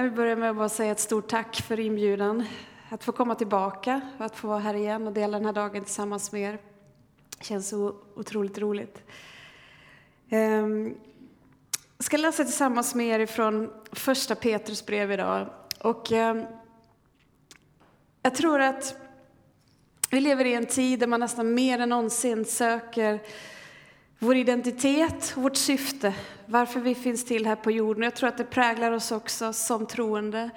Jag vill börja med att bara säga ett stort tack för inbjudan att få komma tillbaka och att få vara här igen och dela den här dagen tillsammans med er. Det känns så otroligt roligt. Jag ska läsa tillsammans med er från första Petrus brev idag. Och ehm, jag tror att vi lever i en tid där man nästan mer än någonsin söker vår identitet vårt syfte, varför vi finns till här på jorden. Jag tror att det präglar oss också som troende.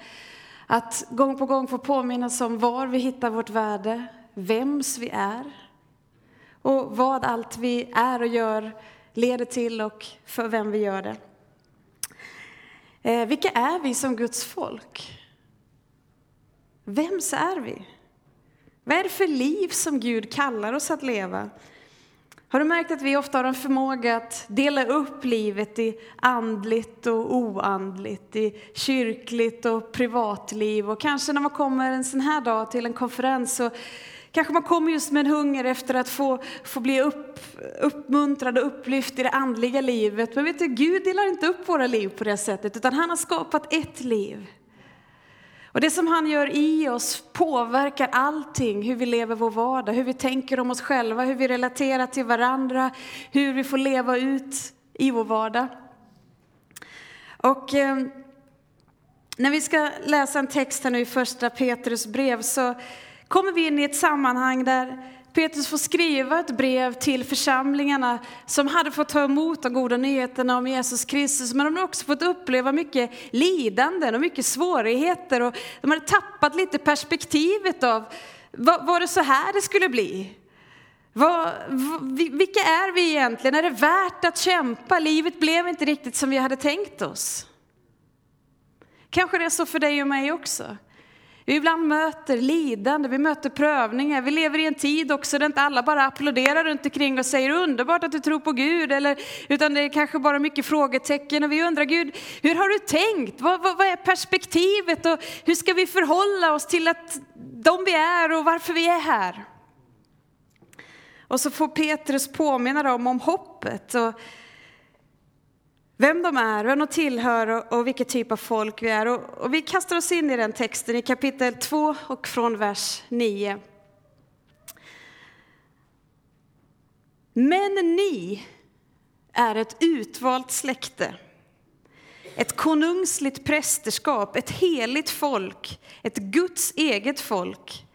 Att gång på gång få påminnas om var vi hittar vårt värde, vems vi är och vad allt vi är och gör leder till och för vem vi gör det. Eh, vilka är vi som Guds folk? Vems är vi? Vad är det för liv som Gud kallar oss att leva? Har du märkt att vi ofta har en förmåga att dela upp livet i andligt och oandligt, i kyrkligt och privatliv och kanske när man kommer en sån här dag till en konferens så kanske man kommer just med en hunger efter att få, få bli upp, uppmuntrad och upplyft i det andliga livet. Men vet du, Gud delar inte upp våra liv på det sättet utan han har skapat ett liv. Och det som han gör i oss påverkar allting, hur vi lever vår vardag, hur vi tänker om oss själva, hur vi relaterar till varandra, hur vi får leva ut i vår vardag. Och eh, när vi ska läsa en text här nu i första Petrus brev så kommer vi in i ett sammanhang där Petrus får skriva ett brev till församlingarna som hade fått ta emot de goda nyheterna om Jesus Kristus, men de har också fått uppleva mycket lidanden och mycket svårigheter och de hade tappat lite perspektivet av, var det så här det skulle bli? Vad, vilka är vi egentligen? Är det värt att kämpa? Livet blev inte riktigt som vi hade tänkt oss. Kanske det är så för dig och mig också. Vi ibland möter lidande, vi möter prövningar. Vi lever i en tid också där inte alla bara applåderar runt omkring och säger underbart att du tror på Gud, eller, utan det är kanske bara mycket frågetecken. Och vi undrar Gud, hur har du tänkt? Vad, vad, vad är perspektivet? Och hur ska vi förhålla oss till att de vi är och varför vi är här? Och så får Petrus påminna dem om hoppet. Och vem de är, vem de tillhör och, och vilken typ av folk vi är. Och, och vi kastar oss in i den texten i kapitel 2 och från vers 9. Men ni är ett utvalt släkte, ett konungsligt prästerskap, ett heligt folk, ett Guds eget folk,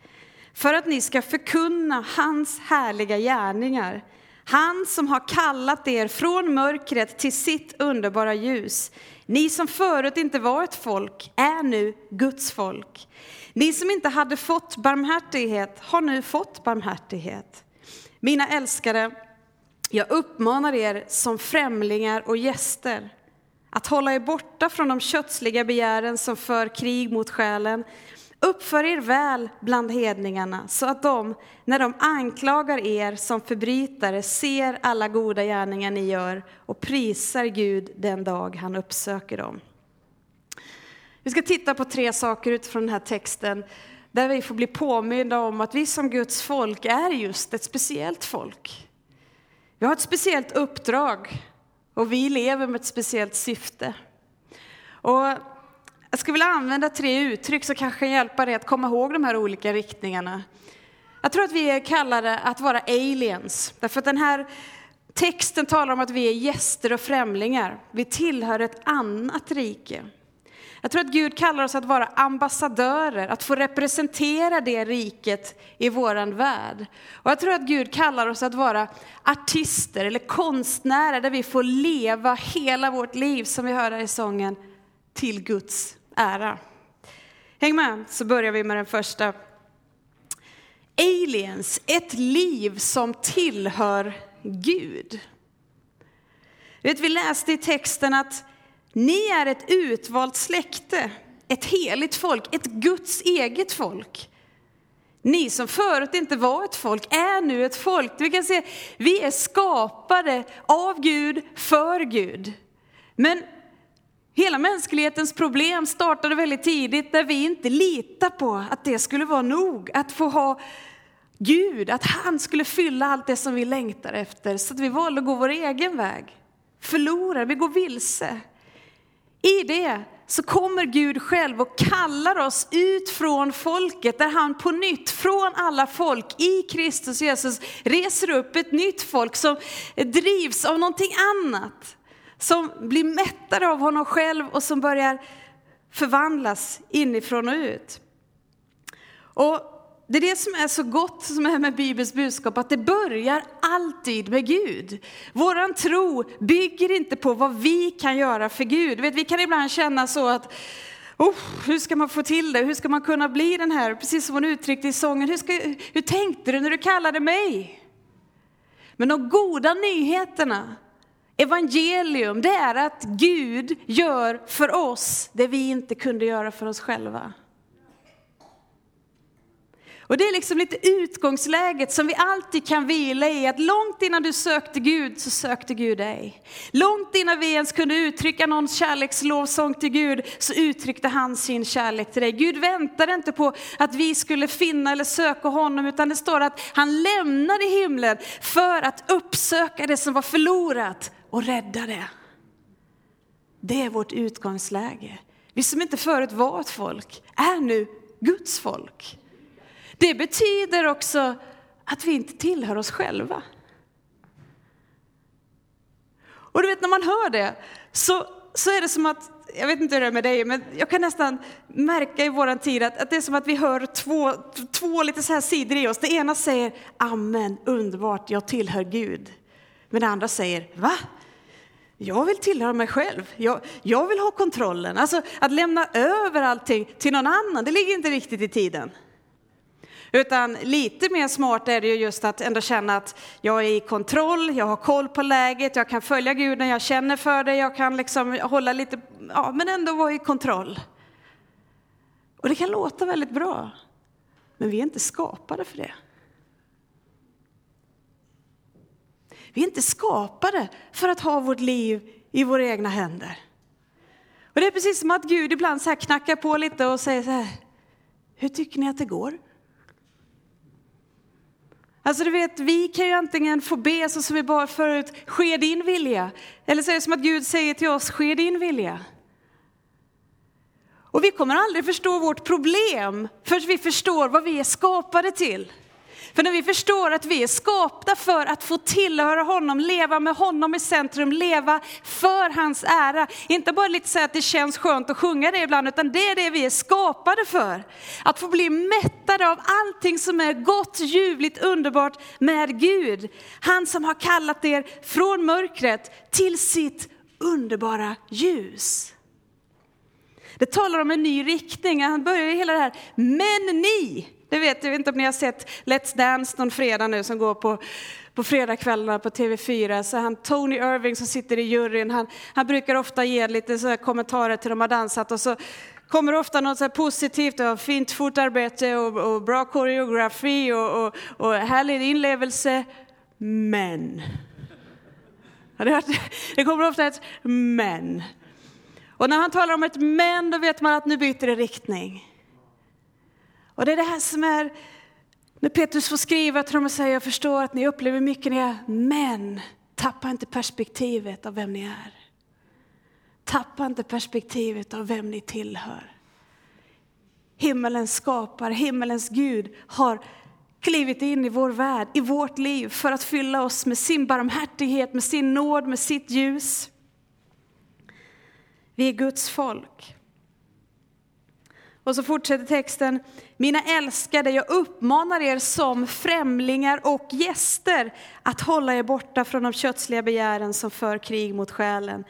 för att ni ska förkunna hans härliga gärningar han som har kallat er från mörkret till sitt underbara ljus. Ni som förut inte var ett folk är nu Guds folk. Ni som inte hade fått barmhärtighet har nu fått barmhärtighet. Mina älskade, jag uppmanar er som främlingar och gäster att hålla er borta från de kötsliga begären som för krig mot själen Uppför er väl bland hedningarna så att de, när de anklagar er som förbrytare, ser alla goda gärningar ni gör och prisar Gud den dag han uppsöker dem. Vi ska titta på tre saker utifrån den här texten där vi får bli påminda om att vi som Guds folk är just ett speciellt folk. Vi har ett speciellt uppdrag och vi lever med ett speciellt syfte. Och jag skulle vilja använda tre uttryck som kanske kan hjälpa dig att komma ihåg de här olika riktningarna. Jag tror att vi är kallade att vara aliens, därför att den här texten talar om att vi är gäster och främlingar. Vi tillhör ett annat rike. Jag tror att Gud kallar oss att vara ambassadörer, att få representera det riket i våran värld. Och jag tror att Gud kallar oss att vara artister eller konstnärer där vi får leva hela vårt liv, som vi hör här i sången, till Guds ära. Häng med så börjar vi med den första. Aliens, ett liv som tillhör Gud. Vet, vi läste i texten att ni är ett utvalt släkte, ett heligt folk, ett Guds eget folk. Ni som förut inte var ett folk är nu ett folk. Vi kan se, vi är skapade av Gud, för Gud. Men Hela mänsklighetens problem startade väldigt tidigt där vi inte litar på att det skulle vara nog, att få ha Gud, att han skulle fylla allt det som vi längtar efter. Så att vi valde att gå vår egen väg. Förlorade, vi går vilse. I det så kommer Gud själv och kallar oss ut från folket, där han på nytt från alla folk i Kristus Jesus reser upp ett nytt folk som drivs av någonting annat. Som blir mättade av honom själv och som börjar förvandlas inifrån och ut. Och det är det som är så gott som är med Bibelns budskap, att det börjar alltid med Gud. Våran tro bygger inte på vad vi kan göra för Gud. Vet, vi kan ibland känna så att Oh, hur ska man få till det? Hur ska man kunna bli den här, precis som hon uttryckte i sången, hur, ska, hur tänkte du när du kallade mig? Men de goda nyheterna, evangelium, det är att Gud gör för oss det vi inte kunde göra för oss själva. Och det är liksom lite utgångsläget som vi alltid kan vila i, att långt innan du sökte Gud så sökte Gud dig. Långt innan vi ens kunde uttrycka någon kärlekslovsång till Gud så uttryckte han sin kärlek till dig. Gud väntade inte på att vi skulle finna eller söka honom, utan det står att han lämnade himlen för att uppsöka det som var förlorat och rädda det. Det är vårt utgångsläge. Vi som inte förut var ett folk är nu Guds folk. Det betyder också att vi inte tillhör oss själva. Och du vet när man hör det så, så är det som att, jag vet inte hur det är med dig, men jag kan nästan märka i våran tid att, att det är som att vi hör två, två lite så här sidor i oss. Det ena säger amen, underbart, jag tillhör Gud. Men det andra säger, va? Jag vill tillhöra mig själv. Jag, jag vill ha kontrollen. Alltså att lämna över allting till någon annan, det ligger inte riktigt i tiden. Utan lite mer smart är det ju just att ändå känna att jag är i kontroll, jag har koll på läget, jag kan följa Gud när jag känner för det, jag kan liksom hålla lite, ja men ändå vara i kontroll. Och det kan låta väldigt bra, men vi är inte skapade för det. Vi är inte skapade för att ha vårt liv i våra egna händer. Och det är precis som att Gud ibland så här knackar på lite och säger så här, hur tycker ni att det går? Alltså du vet, vi kan ju antingen få be så som vi bad förut, ske din vilja. Eller så är det som att Gud säger till oss, ske din vilja. Och vi kommer aldrig förstå vårt problem förrän vi förstår vad vi är skapade till. För när vi förstår att vi är skapta för att få tillhöra honom, leva med honom i centrum, leva för hans ära. Inte bara lite så att det känns skönt att sjunga det ibland, utan det är det vi är skapade för. Att få bli mättade av allting som är gott, ljuvligt, underbart med Gud. Han som har kallat er från mörkret till sitt underbara ljus. Det talar om en ny riktning, han börjar hela det här, men ni, det vet jag inte om ni har sett Let's Dance någon fredag nu som går på, på fredagskvällarna på TV4. Så han Tony Irving som sitter i juryn, han, han brukar ofta ge lite så kommentarer till de har dansat och så kommer ofta något så positivt, och fint fotarbete och, och bra koreografi och, och, och härlig inlevelse. Men. Det kommer ofta ett men. Och när han talar om ett men, då vet man att nu byter det riktning. Och det är det här som är, när Petrus får skriva till dem och säger, jag förstår att ni upplever mycket, ni är, men tappa inte perspektivet av vem ni är. Tappa inte perspektivet av vem ni tillhör. Himmelens skapare, himmelens Gud har klivit in i vår värld, i vårt liv för att fylla oss med sin barmhärtighet, med sin nåd, med sitt ljus. Vi är Guds folk. Och så fortsätter texten. Mina älskade, jag uppmanar er som främlingar och gäster att hålla er borta från de kötsliga begären som för krig mot själen.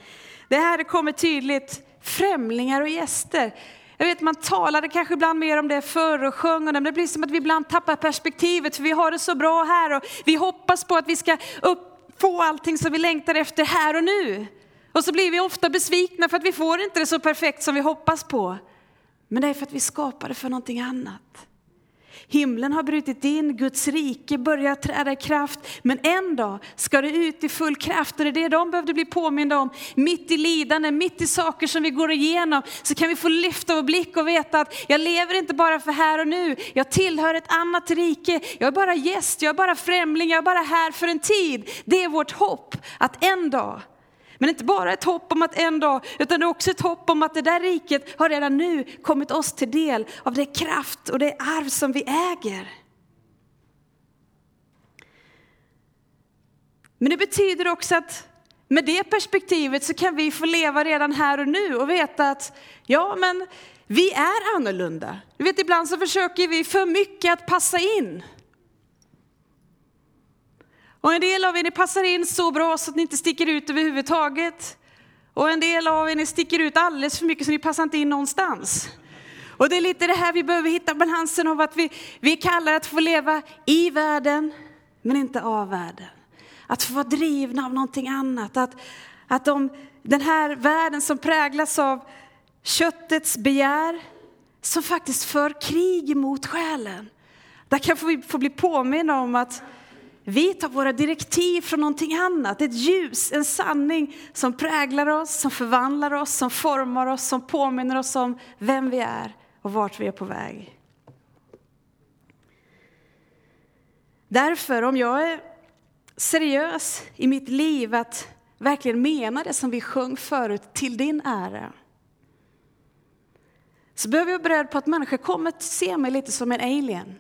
Det här kommer tydligt, främlingar och gäster. Jag vet man talade kanske ibland mer om det förr och sjöng om det, men det blir som att vi ibland tappar perspektivet för vi har det så bra här och vi hoppas på att vi ska upp, få allting som vi längtar efter här och nu. Och så blir vi ofta besvikna för att vi får inte det så perfekt som vi hoppas på. Men det är för att vi skapade för någonting annat. Himlen har brutit in, Guds rike börjar träda i kraft, men en dag ska det ut i full kraft och det är det de behövde bli påminda om. Mitt i lidande, mitt i saker som vi går igenom, så kan vi få lyfta vår blick och veta att jag lever inte bara för här och nu, jag tillhör ett annat rike, jag är bara gäst, jag är bara främling, jag är bara här för en tid. Det är vårt hopp, att en dag men inte bara ett hopp om att en dag, utan också ett hopp om att det där riket har redan nu kommit oss till del av det kraft och det arv som vi äger. Men det betyder också att med det perspektivet så kan vi få leva redan här och nu och veta att ja, men vi är annorlunda. Du vet, ibland så försöker vi för mycket att passa in. Och en del av er ni passar in så bra så att ni inte sticker ut överhuvudtaget. Och en del av er ni sticker ut alldeles för mycket så ni passar inte in någonstans. Och det är lite det här vi behöver hitta balansen av att vi, vi kallar att få leva i världen, men inte av världen. Att få vara drivna av någonting annat. Att, att om den här världen som präglas av köttets begär, som faktiskt för krig mot själen. Där kan vi få bli påminna om att vi tar våra direktiv från någonting annat, ett ljus, en sanning som präglar oss, som förvandlar oss, som formar oss, som påminner oss om vem vi är och vart vi är på väg. Därför, om jag är seriös i mitt liv att verkligen mena det som vi sjöng förut, till din ära, så behöver jag vara beredd på att människor kommer att se mig lite som en alien.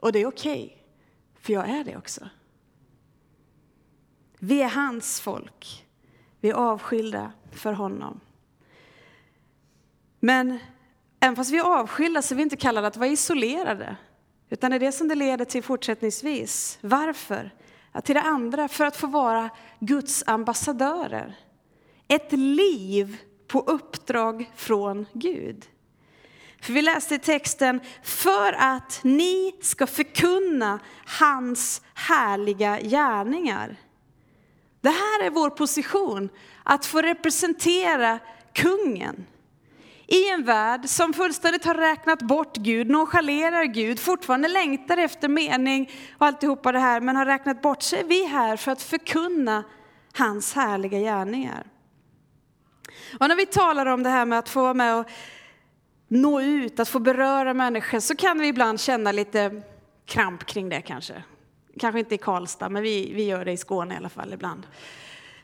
Och det är okej. Okay. För jag är det också. Vi är hans folk. Vi är avskilda för honom. Men även fast vi är avskilda så är vi inte kallade att vara isolerade. Utan det är det som det leder till fortsättningsvis. Varför? Ja, till det andra, för att få vara Guds ambassadörer. Ett liv på uppdrag från Gud. För vi läste i texten, för att ni ska förkunna hans härliga gärningar. Det här är vår position, att få representera kungen. I en värld som fullständigt har räknat bort Gud, nonchalerar Gud, fortfarande längtar efter mening och alltihopa det här, men har räknat bort sig, är vi här för att förkunna hans härliga gärningar. Och när vi talar om det här med att få vara med och nå ut, att få beröra människor, så kan vi ibland känna lite kramp kring det kanske. Kanske inte i Karlstad, men vi, vi gör det i Skåne i alla fall ibland.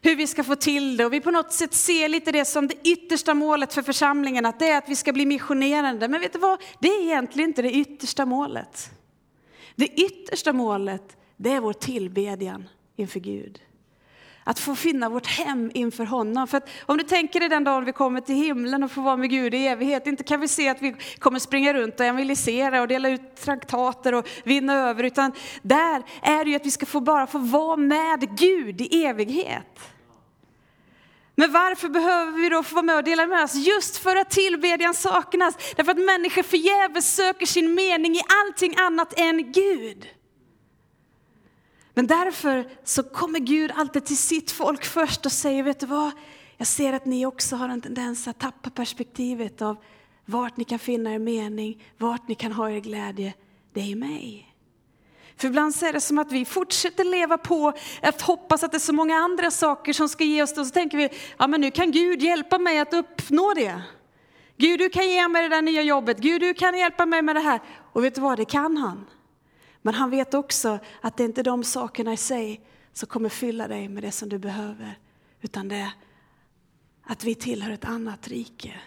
Hur vi ska få till det och vi på något sätt ser lite det som det yttersta målet för församlingen, att det är att vi ska bli missionerande. Men vet du vad, det är egentligen inte det yttersta målet. Det yttersta målet, det är vår tillbedjan inför Gud. Att få finna vårt hem inför honom. För om du tänker dig den dagen vi kommer till himlen och får vara med Gud i evighet, inte kan vi se att vi kommer springa runt och evangelisera och dela ut traktater och vinna över, utan där är det ju att vi ska få bara få vara med Gud i evighet. Men varför behöver vi då få vara med och dela med oss? Just för att tillbedjan saknas. Därför att människor förgäves söker sin mening i allting annat än Gud. Men därför så kommer Gud alltid till sitt folk först och säger, vet du vad? Jag ser att ni också har en tendens att tappa perspektivet av vart ni kan finna er mening, vart ni kan ha er glädje. Det är i mig. För ibland så är det som att vi fortsätter leva på att hoppas att det är så många andra saker som ska ge oss det. Och så tänker vi, ja men nu kan Gud hjälpa mig att uppnå det. Gud, du kan ge mig det där nya jobbet. Gud, du kan hjälpa mig med det här. Och vet du vad, det kan han. Men han vet också att det är inte de sakerna i sig som kommer fylla dig med det som du behöver. Utan det är att vi tillhör ett annat rike.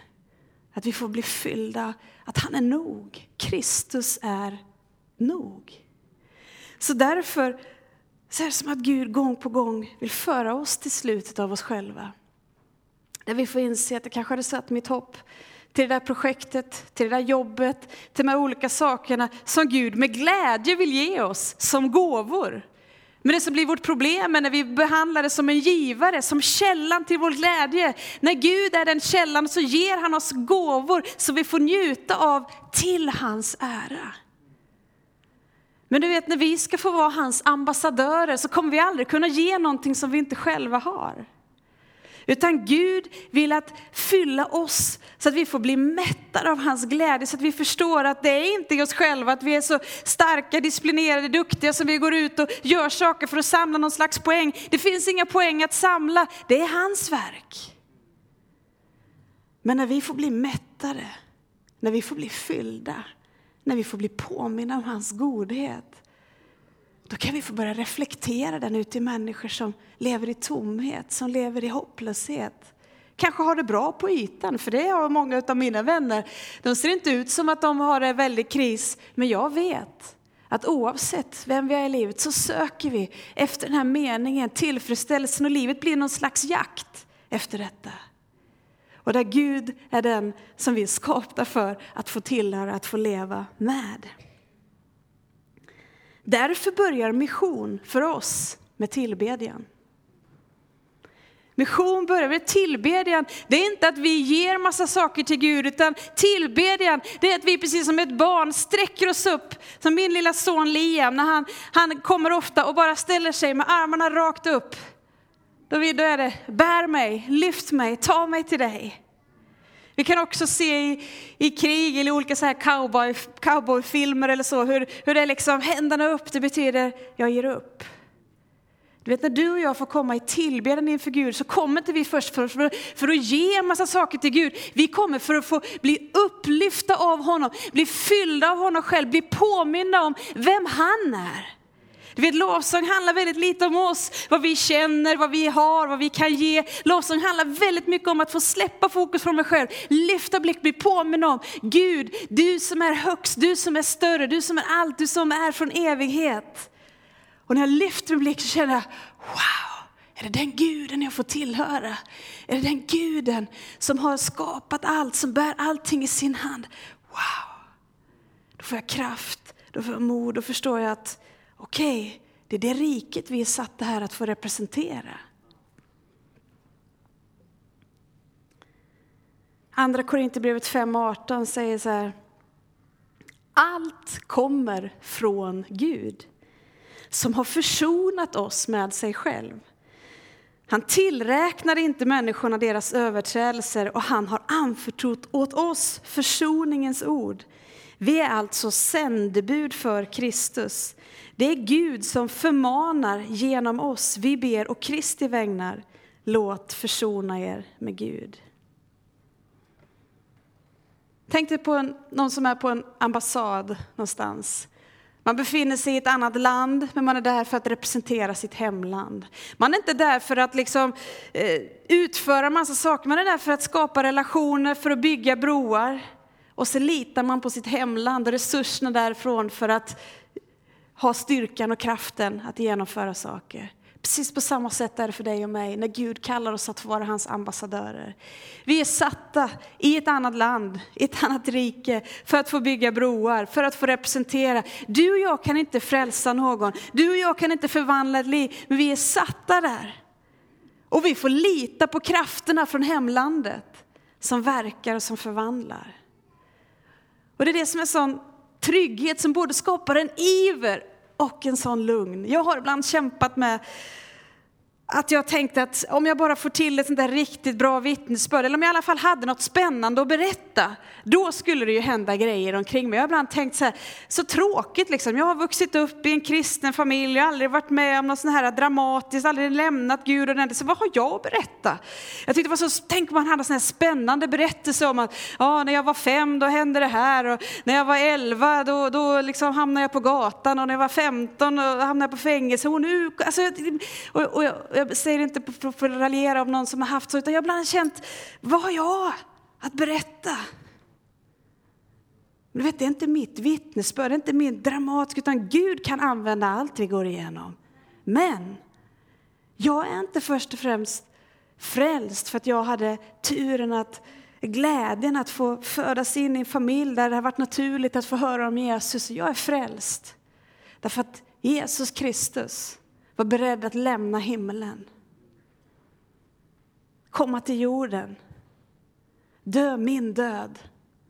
Att vi får bli fyllda, att han är nog. Kristus är nog. Så därför så är det som att Gud gång på gång vill föra oss till slutet av oss själva. Där vi får inse att det kanske hade satt mitt hopp till det där projektet, till det där jobbet, till de här olika sakerna som Gud med glädje vill ge oss som gåvor. Men det som blir vårt problem är när vi behandlar det som en givare, som källan till vår glädje. När Gud är den källan så ger han oss gåvor som vi får njuta av till hans ära. Men du vet, när vi ska få vara hans ambassadörer så kommer vi aldrig kunna ge någonting som vi inte själva har. Utan Gud vill att fylla oss så att vi får bli mättade av hans glädje, så att vi förstår att det är inte oss själva, att vi är så starka, disciplinerade, duktiga som vi går ut och gör saker för att samla någon slags poäng. Det finns inga poäng att samla, det är hans verk. Men när vi får bli mättade, när vi får bli fyllda, när vi får bli påminna om hans godhet, då kan vi få börja reflektera den ut till människor som lever i tomhet, som lever i hopplöshet. Kanske har det bra på ytan, för det har många av mina vänner. De ser inte ut som att de har en väldig kris, men jag vet att oavsett vem vi är i livet så söker vi efter den här meningen, tillfredsställelsen och livet blir någon slags jakt efter detta. Och där Gud är den som vi är skapta för att få tillhöra, att få leva med. Därför börjar mission för oss med tillbedjan. Mission börjar med tillbedjan. Det är inte att vi ger massa saker till Gud, utan tillbedjan, det är att vi precis som ett barn sträcker oss upp. Som min lilla son Liam, när han, han kommer ofta och bara ställer sig med armarna rakt upp. Då, då är det, bär mig, lyft mig, ta mig till dig. Vi kan också se i, i krig eller olika så här cowboy, cowboyfilmer eller så, hur, hur det är liksom händerna upp, det betyder jag ger upp. Du vet när du och jag får komma i tillbedjan inför Gud så kommer inte vi först för, för, för att ge en massa saker till Gud. Vi kommer för att få bli upplyfta av honom, bli fyllda av honom själv, bli påminna om vem han är. Du vet, lovsång handlar väldigt lite om oss, vad vi känner, vad vi har, vad vi kan ge. Lovsång handlar väldigt mycket om att få släppa fokus från mig själv, lyfta blick, bli påminn om Gud, du som är högst, du som är större, du som är allt, du som är från evighet. Och när jag lyfter min blick så känner jag, wow, är det den guden jag får tillhöra? Är det den guden som har skapat allt, som bär allting i sin hand? Wow! Då får jag kraft, då får jag mod, då förstår jag att okej, okay, det är det riket vi är satta här att få representera. Andra Korinthierbrevet 5.18 säger så här. Allt kommer från Gud som har försonat oss med sig själv. Han tillräknar inte människorna deras överträdelser och han har anförtrott åt oss försoningens ord. Vi är alltså sändebud för Kristus. Det är Gud som förmanar genom oss. Vi ber och Kristi vägnar. Låt försona er med Gud. Tänk dig på en, någon som är på en ambassad någonstans. Man befinner sig i ett annat land, men man är där för att representera sitt hemland. Man är inte där för att liksom, eh, utföra massa saker, man är där för att skapa relationer, för att bygga broar. Och så litar man på sitt hemland och resurserna därifrån för att ha styrkan och kraften att genomföra saker. Precis på samma sätt är det för dig och mig när Gud kallar oss att vara hans ambassadörer. Vi är satta i ett annat land, i ett annat rike för att få bygga broar, för att få representera. Du och jag kan inte frälsa någon, du och jag kan inte förvandla ett liv, men vi är satta där. Och vi får lita på krafterna från hemlandet som verkar och som förvandlar. Och det är det som är sån trygghet som både skapar en iver och en sån lugn. Jag har ibland kämpat med att jag tänkte att om jag bara får till ett sånt där riktigt bra vittnesbörd, eller om jag i alla fall hade något spännande att berätta, då skulle det ju hända grejer omkring mig. Jag har ibland tänkt så här, så tråkigt liksom. Jag har vuxit upp i en kristen familj, jag har aldrig varit med om något sånt här dramatiskt, aldrig lämnat Gud och den, så vad har jag att berätta? Jag tyckte det var så, tänk om man hade en sån här spännande berättelse om att, ja, när jag var fem då hände det här och när jag var elva då, då liksom hamnade jag på gatan och när jag var femton då hamnade jag på fängelse och nu, alltså, och, och, och jag säger inte för att raljera om någon som har haft så, utan jag har ibland känt, vad har jag att berätta? Men du vet, det är inte mitt vittnesbörd, det är inte min dramatiska, utan Gud kan använda allt vi går igenom. Men jag är inte först och främst frälst för att jag hade turen att glädjen att få födas in i en familj där det har varit naturligt att få höra om Jesus. Jag är frälst därför att Jesus Kristus var beredd att lämna himlen. Komma till jorden. Dö min död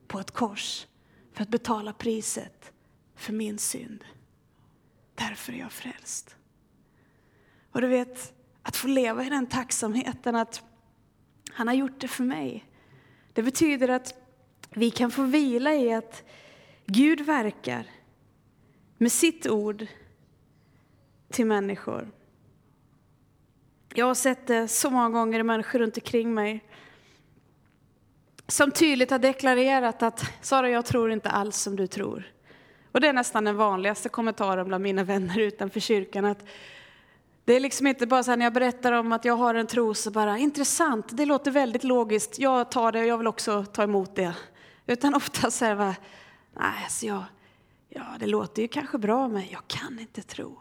på ett kors för att betala priset för min synd. Därför är jag frälst. Och du vet, att få leva i den tacksamheten att han har gjort det för mig. Det betyder att vi kan få vila i att Gud verkar med sitt ord till människor. Jag har sett det så många gånger i människor runt omkring mig som tydligt har deklarerat att Sara, jag tror inte alls som du tror. Och det är nästan den vanligaste kommentaren bland mina vänner utanför kyrkan. Att det är liksom inte bara så här när jag berättar om att jag har en tro så bara intressant, det låter väldigt logiskt, jag tar det och jag vill också ta emot det. Utan ofta så här, nej, alltså jag, ja det låter ju kanske bra men jag kan inte tro.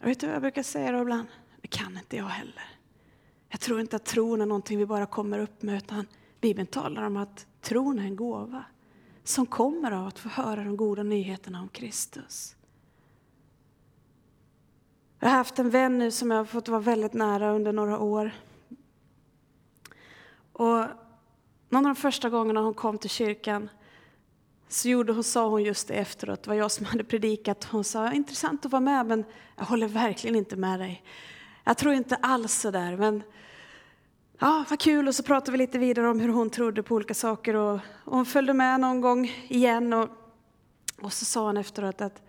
Jag vet du vad jag brukar säga då ibland? Det kan inte jag heller. Jag tror inte att tron är någonting vi bara kommer upp med utan Bibeln talar om att tron är en gåva som kommer av att få höra de goda nyheterna om Kristus. Jag har haft en vän nu som jag har fått vara väldigt nära under några år. Och någon av de första gångerna hon kom till kyrkan så gjorde hon, sa hon just det efteråt, det var jag som hade predikat. Hon sa, intressant att vara med men jag håller verkligen inte med dig. Jag tror inte alls så där men ja, vad kul. Och så pratade vi lite vidare om hur hon trodde på olika saker och, och hon följde med någon gång igen och, och så sa hon efteråt att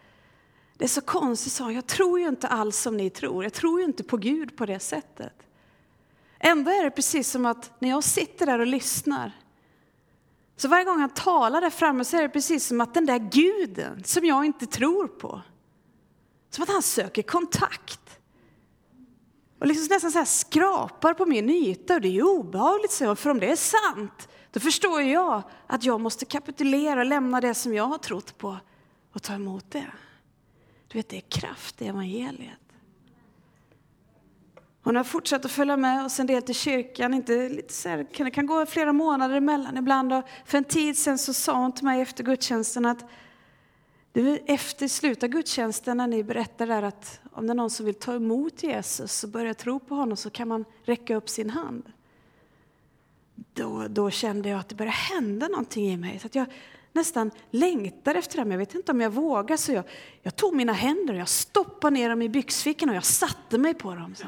det är så konstigt, sa jag tror ju inte alls som ni tror. Jag tror ju inte på Gud på det sättet. Ändå är det precis som att när jag sitter där och lyssnar, så varje gång han talar där framme så är det precis som att den där guden som jag inte tror på, som att han söker kontakt. Och liksom nästan så här skrapar på min yta och det är ju obehagligt, så för om det är sant, då förstår jag att jag måste kapitulera och lämna det som jag har trott på och ta emot det. Du vet, det är kraft i evangeliet. Hon har fortsatt att följa med oss en del till kyrkan. Inte lite så här, kan, det kan gå flera månader emellan ibland. Och för en tid sedan så sa hon till mig efter gudstjänsten att du, efter slutet av gudstjänsten när ni berättar där att om det är någon som vill ta emot Jesus och börja tro på honom så kan man räcka upp sin hand. Då, då kände jag att det började hända någonting i mig. Så att jag nästan längtar efter det, men jag vet inte om jag vågar. Så jag, jag tog mina händer och jag stoppade ner dem i byxfickan och jag satte mig på dem. Så.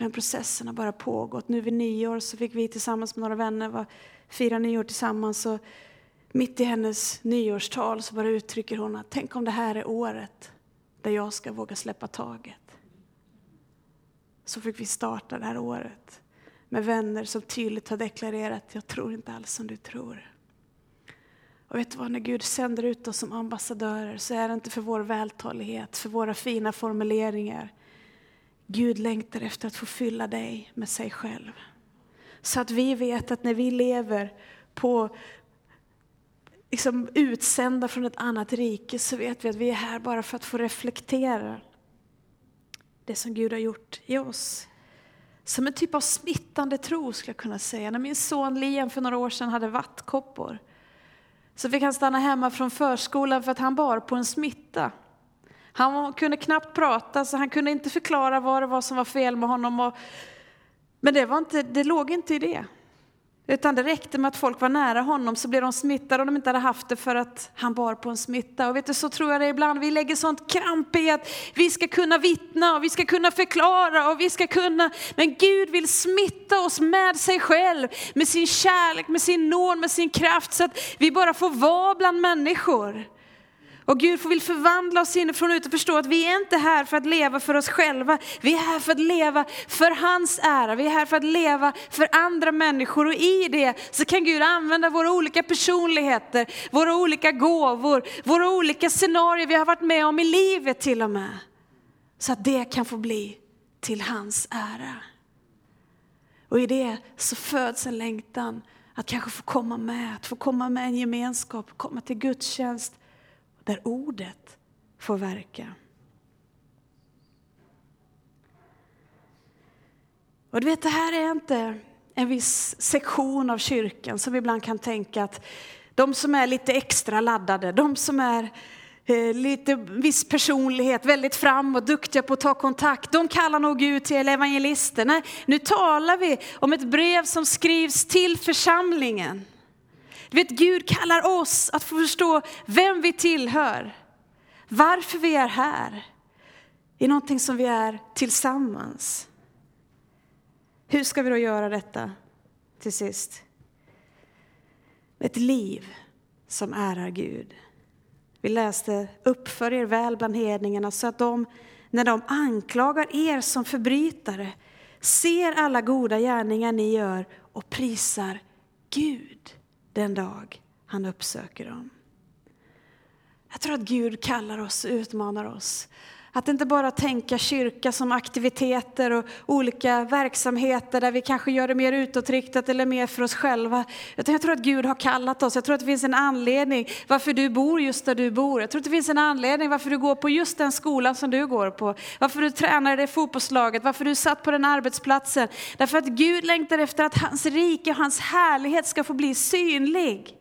Den processen har bara pågått. Nu vid nyår så fick vi tillsammans med några vänner var, fira nyår tillsammans. Och mitt i hennes nyårstal så bara uttrycker hon att tänk om det här är året där jag ska våga släppa taget. Så fick vi starta det här året med vänner som tydligt har deklarerat jag tror inte alls som du tror. Och vet du vad, när Gud sänder ut oss som ambassadörer så är det inte för vår vältalighet, för våra fina formuleringar. Gud längtar efter att få fylla dig med sig själv. Så att vi vet att när vi lever på liksom utsända från ett annat rike så vet vi att vi är här bara för att få reflektera det som Gud har gjort i oss. Som en typ av smittande tro skulle jag kunna säga. När min son Liam för några år sedan hade vattkoppor så fick han stanna hemma från förskolan för att han bar på en smitta. Han kunde knappt prata så han kunde inte förklara vad det var som var fel med honom. Och, men det, var inte, det låg inte i det. Utan det räckte med att folk var nära honom så blev de smittade om de inte hade haft det för att han bar på en smitta. Och vet du, så tror jag det är ibland. Vi lägger sånt kramp i att vi ska kunna vittna och vi ska kunna förklara och vi ska kunna. Men Gud vill smitta oss med sig själv, med sin kärlek, med sin nåd, med sin kraft så att vi bara får vara bland människor. Och Gud vill förvandla oss inifrån ut och förstå att vi är inte här för att leva för oss själva. Vi är här för att leva för hans ära. Vi är här för att leva för andra människor och i det så kan Gud använda våra olika personligheter, våra olika gåvor, våra olika scenarier vi har varit med om i livet till och med. Så att det kan få bli till hans ära. Och i det så föds en längtan att kanske få komma med, att få komma med en gemenskap, komma till gudstjänst, där ordet får verka. Och du vet, det här är inte en viss sektion av kyrkan som vi ibland kan tänka att de som är lite extra laddade, de som är eh, lite viss personlighet, väldigt framåt, duktiga på att ta kontakt, de kallar nog ut till evangelister. Nej, nu talar vi om ett brev som skrivs till församlingen. Du vet, Gud kallar oss att få förstå vem vi tillhör, varför vi är här, i någonting som vi är tillsammans. Hur ska vi då göra detta till sist? Ett liv som ärar Gud. Vi läste uppför er väl bland hedningarna så att de, när de anklagar er som förbrytare, ser alla goda gärningar ni gör och prisar Gud den dag han uppsöker dem. Jag tror att Gud kallar oss och utmanar oss. Att inte bara tänka kyrka som aktiviteter och olika verksamheter där vi kanske gör det mer utåtriktat eller mer för oss själva. Utan jag tror att Gud har kallat oss. Jag tror att det finns en anledning varför du bor just där du bor. Jag tror att det finns en anledning varför du går på just den skolan som du går på. Varför du tränar i det fotbollslaget, varför du satt på den arbetsplatsen. Därför att Gud längtar efter att hans rike och hans härlighet ska få bli synlig.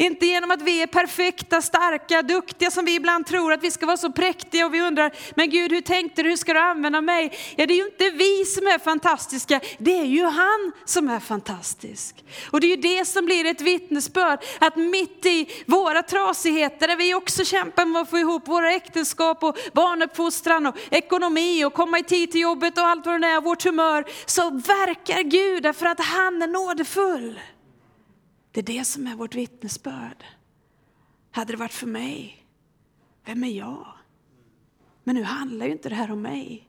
Inte genom att vi är perfekta, starka, duktiga som vi ibland tror att vi ska vara så präktiga och vi undrar, men Gud hur tänkte du, hur ska du använda mig? Ja det är ju inte vi som är fantastiska, det är ju han som är fantastisk. Och det är ju det som blir ett vittnesbörd, att mitt i våra trasigheter där vi också kämpar med att få ihop våra äktenskap och barnuppfostran och ekonomi och komma i tid till jobbet och allt vad det är, vårt humör, så verkar Gud därför att han är nådefull. Det är det som är vårt vittnesbörd. Hade det varit för mig, vem är jag? Men nu handlar ju inte det här om mig.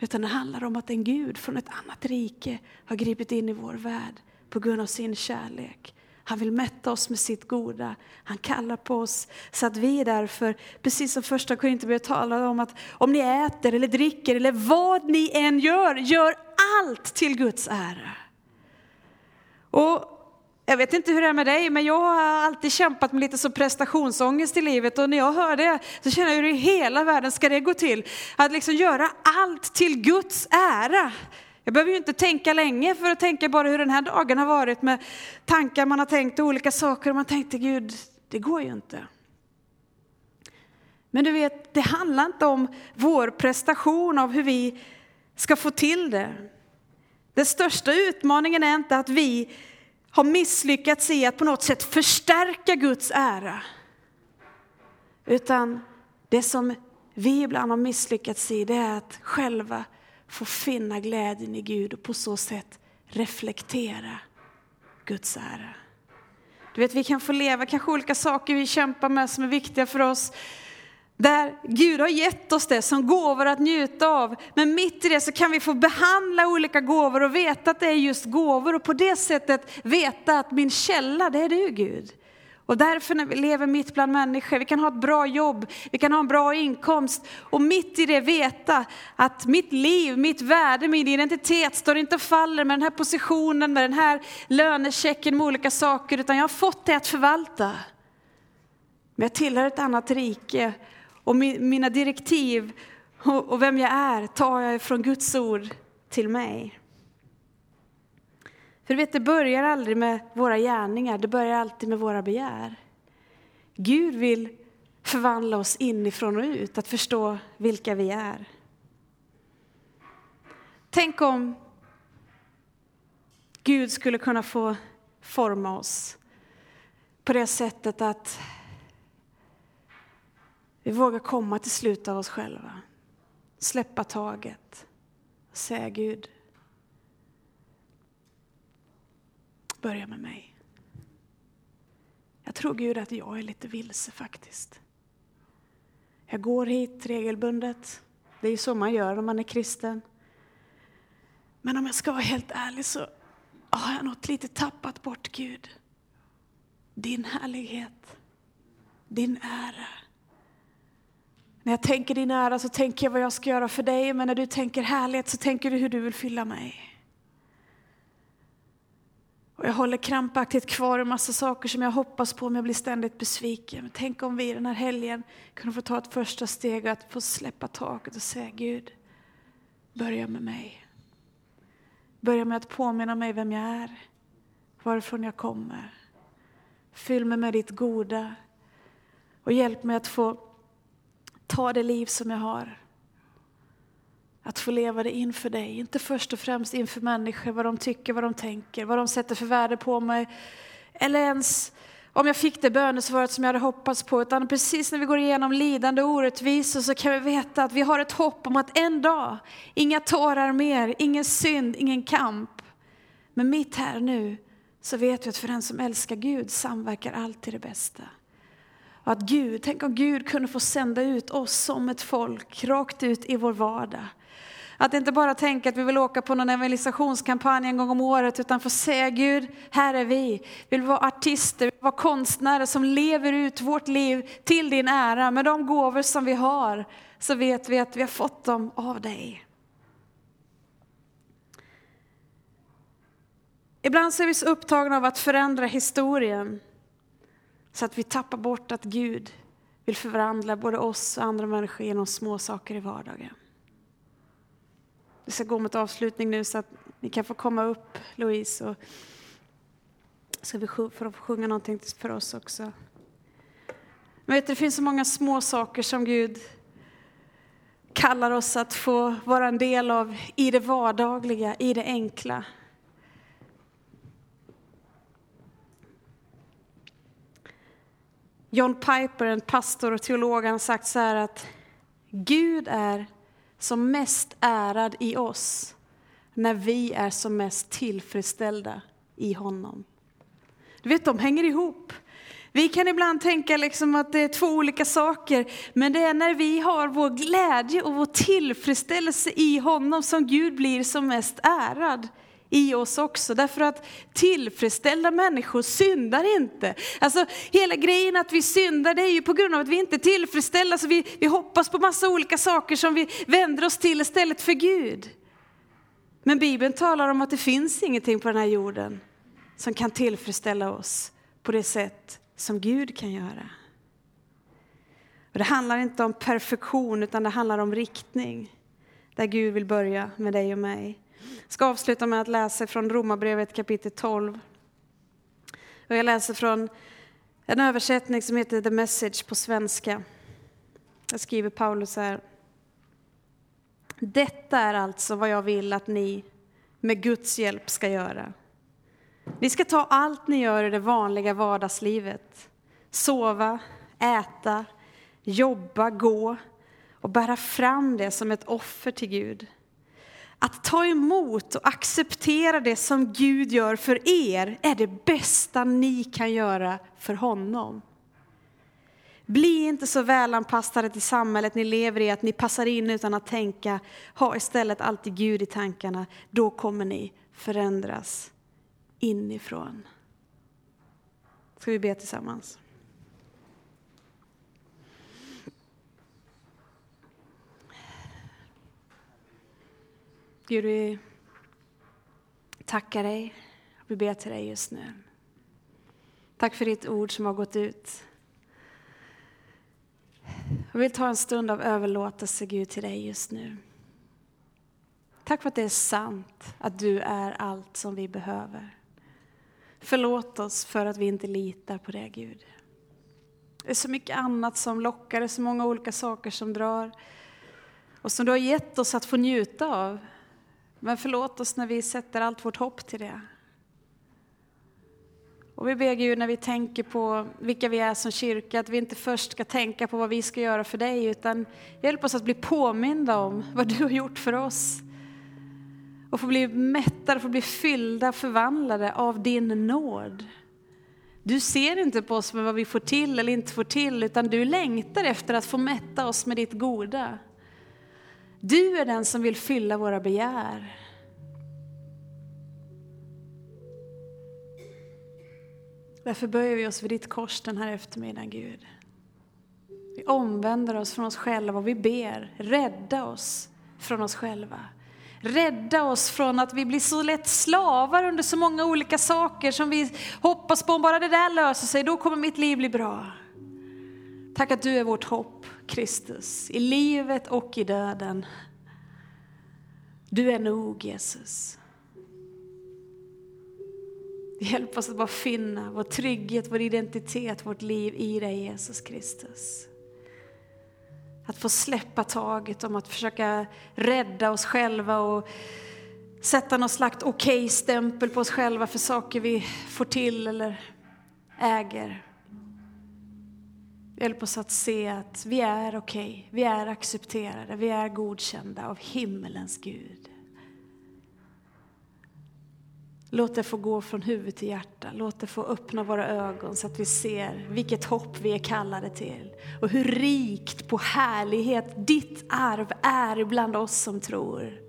Utan det handlar om att en Gud från ett annat rike har gripit in i vår värld på grund av sin kärlek. Han vill mätta oss med sitt goda. Han kallar på oss så att vi därför, precis som första Korinthierbrevet talar om att om ni äter eller dricker eller vad ni än gör, gör allt till Guds ära. Och jag vet inte hur det är med dig, men jag har alltid kämpat med lite så prestationsångest i livet och när jag hör det så känner jag hur i hela världen ska det gå till? Att liksom göra allt till Guds ära. Jag behöver ju inte tänka länge för att tänka bara hur den här dagen har varit med tankar man har tänkt och olika saker och man tänkte Gud, det går ju inte. Men du vet, det handlar inte om vår prestation av hur vi ska få till det. Den största utmaningen är inte att vi har misslyckats i att på något sätt förstärka Guds ära. Utan det som vi ibland har misslyckats i det är att själva få finna glädjen i Gud och på så sätt reflektera Guds ära. Du vet, vi kan få leva kanske olika saker vi kämpar med som är viktiga för oss. Där Gud har gett oss det som gåvor att njuta av. Men mitt i det så kan vi få behandla olika gåvor och veta att det är just gåvor och på det sättet veta att min källa, det är du Gud. Och därför när vi lever mitt bland människor, vi kan ha ett bra jobb, vi kan ha en bra inkomst och mitt i det veta att mitt liv, mitt värde, min identitet står inte och faller med den här positionen, med den här lönechecken, med olika saker, utan jag har fått det att förvalta. Men jag tillhör ett annat rike och mina direktiv och vem jag är tar jag från Guds ord till mig. För du vet, det börjar aldrig med våra gärningar, det börjar alltid med våra begär. Gud vill förvandla oss inifrån och ut, att förstå vilka vi är. Tänk om Gud skulle kunna få forma oss på det sättet att vi vågar komma till slut av oss själva, släppa taget och säga Gud, börja med mig. Jag tror Gud att jag är lite vilse faktiskt. Jag går hit regelbundet. Det är ju så man gör om man är kristen. Men om jag ska vara helt ärlig så har jag något lite tappat bort Gud. Din härlighet, din ära. När jag tänker din ära så tänker jag vad jag ska göra för dig, men när du tänker härlighet så tänker du hur du vill fylla mig. Och jag håller krampaktigt kvar en massa saker som jag hoppas på, men jag blir ständigt besviken. Men tänk om vi den här helgen kunde få ta ett första steg att få släppa taket och säga Gud, börja med mig. Börja med att påminna mig vem jag är, varifrån jag kommer. Fyll mig med ditt goda och hjälp mig att få ta det liv som jag har. Att få leva det inför dig, inte först och främst inför människor, vad de tycker, vad de tänker, vad de sätter för värde på mig. Eller ens om jag fick det bönesvaret som jag hade hoppats på, utan precis när vi går igenom lidande och orättvisor så kan vi veta att vi har ett hopp om att en dag, inga tårar mer, ingen synd, ingen kamp. Men mitt här nu så vet vi att för den som älskar Gud samverkar allt till det bästa. Och att Gud, tänk om Gud kunde få sända ut oss som ett folk rakt ut i vår vardag. Att inte bara tänka att vi vill åka på någon evangelisationskampanj en gång om året, utan få säga Gud, här är vi. Vi vill vara artister, vi vill vara konstnärer som lever ut vårt liv till din ära. Med de gåvor som vi har, så vet vi att vi har fått dem av dig. Ibland så är vi så upptagna av att förändra historien, så att vi tappar bort att Gud vill förvandla både oss och andra människor genom små saker i vardagen. Vi ska gå mot avslutning nu så att ni kan få komma upp, Louise, och ska vi för sjunga någonting för oss också. Men vet du, det finns så många små saker som Gud kallar oss att få vara en del av i det vardagliga, i det enkla. John Piper, en pastor och teolog, har sagt så här att Gud är som mest ärad i oss när vi är som mest tillfredsställda i honom. Du vet, de hänger ihop. Vi kan ibland tänka liksom att det är två olika saker, men det är när vi har vår glädje och vår tillfredsställelse i honom som Gud blir som mest ärad i oss också. Därför att tillfredsställda människor syndar inte. Alltså hela grejen att vi syndar det är ju på grund av att vi inte är tillfredsställda. Så vi, vi hoppas på massa olika saker som vi vänder oss till istället för Gud. Men Bibeln talar om att det finns ingenting på den här jorden som kan tillfredsställa oss på det sätt som Gud kan göra. Och det handlar inte om perfektion utan det handlar om riktning. Där Gud vill börja med dig och mig. Jag ska avsluta med att läsa från Romarbrevet kapitel 12. Och jag läser från en översättning som heter The Message på svenska. Jag skriver Paulus här. Detta är alltså vad jag vill att ni med Guds hjälp ska göra. Ni ska ta allt ni gör i det vanliga vardagslivet. Sova, äta, jobba, gå och bära fram det som ett offer till Gud. Att ta emot och acceptera det som Gud gör för er är det bästa ni kan göra för honom. Bli inte så välanpassade till samhället ni lever i att ni passar in utan att tänka. Ha istället alltid Gud i tankarna. Då kommer ni förändras inifrån. Ska vi be tillsammans? Gud, vi tackar dig. Vi ber till dig just nu. Tack för ditt ord som har gått ut. Jag vill ta en stund av överlåtelse, Gud, till dig just nu. Tack för att det är sant att du är allt som vi behöver. Förlåt oss för att vi inte litar på det, Gud. Det är så mycket annat som lockar, det är så många olika saker som drar och som du har gett oss att få njuta av. Men förlåt oss när vi sätter allt vårt hopp till det. Och vi ber Gud när vi tänker på vilka vi är som kyrka, att vi inte först ska tänka på vad vi ska göra för dig, utan hjälp oss att bli påminda om vad du har gjort för oss. Och få bli mättade, få bli fyllda, förvandlade av din nåd. Du ser inte på oss med vad vi får till eller inte får till, utan du längtar efter att få mätta oss med ditt goda. Du är den som vill fylla våra begär. Därför böjer vi oss vid ditt kors den här eftermiddagen, Gud. Vi omvänder oss från oss själva och vi ber, rädda oss från oss själva. Rädda oss från att vi blir så lätt slavar under så många olika saker som vi hoppas på, om bara det där löser sig, då kommer mitt liv bli bra. Tack att du är vårt hopp, Kristus, i livet och i döden. Du är nog, Jesus. Hjälp oss att bara finna vår trygghet, vår identitet, vårt liv i dig, Jesus Kristus. Att få släppa taget om att försöka rädda oss själva och sätta någon slags okej-stämpel på oss själva för saker vi får till eller äger. Hjälp oss att se att vi är okej, okay, vi är accepterade, vi är godkända av himmelens Gud. Låt det få gå från huvud till hjärta, låt det få öppna våra ögon så att vi ser vilket hopp vi är kallade till och hur rikt på härlighet ditt arv är bland oss som tror.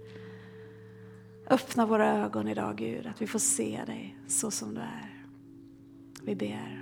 Öppna våra ögon idag Gud, att vi får se dig så som du är. Vi ber.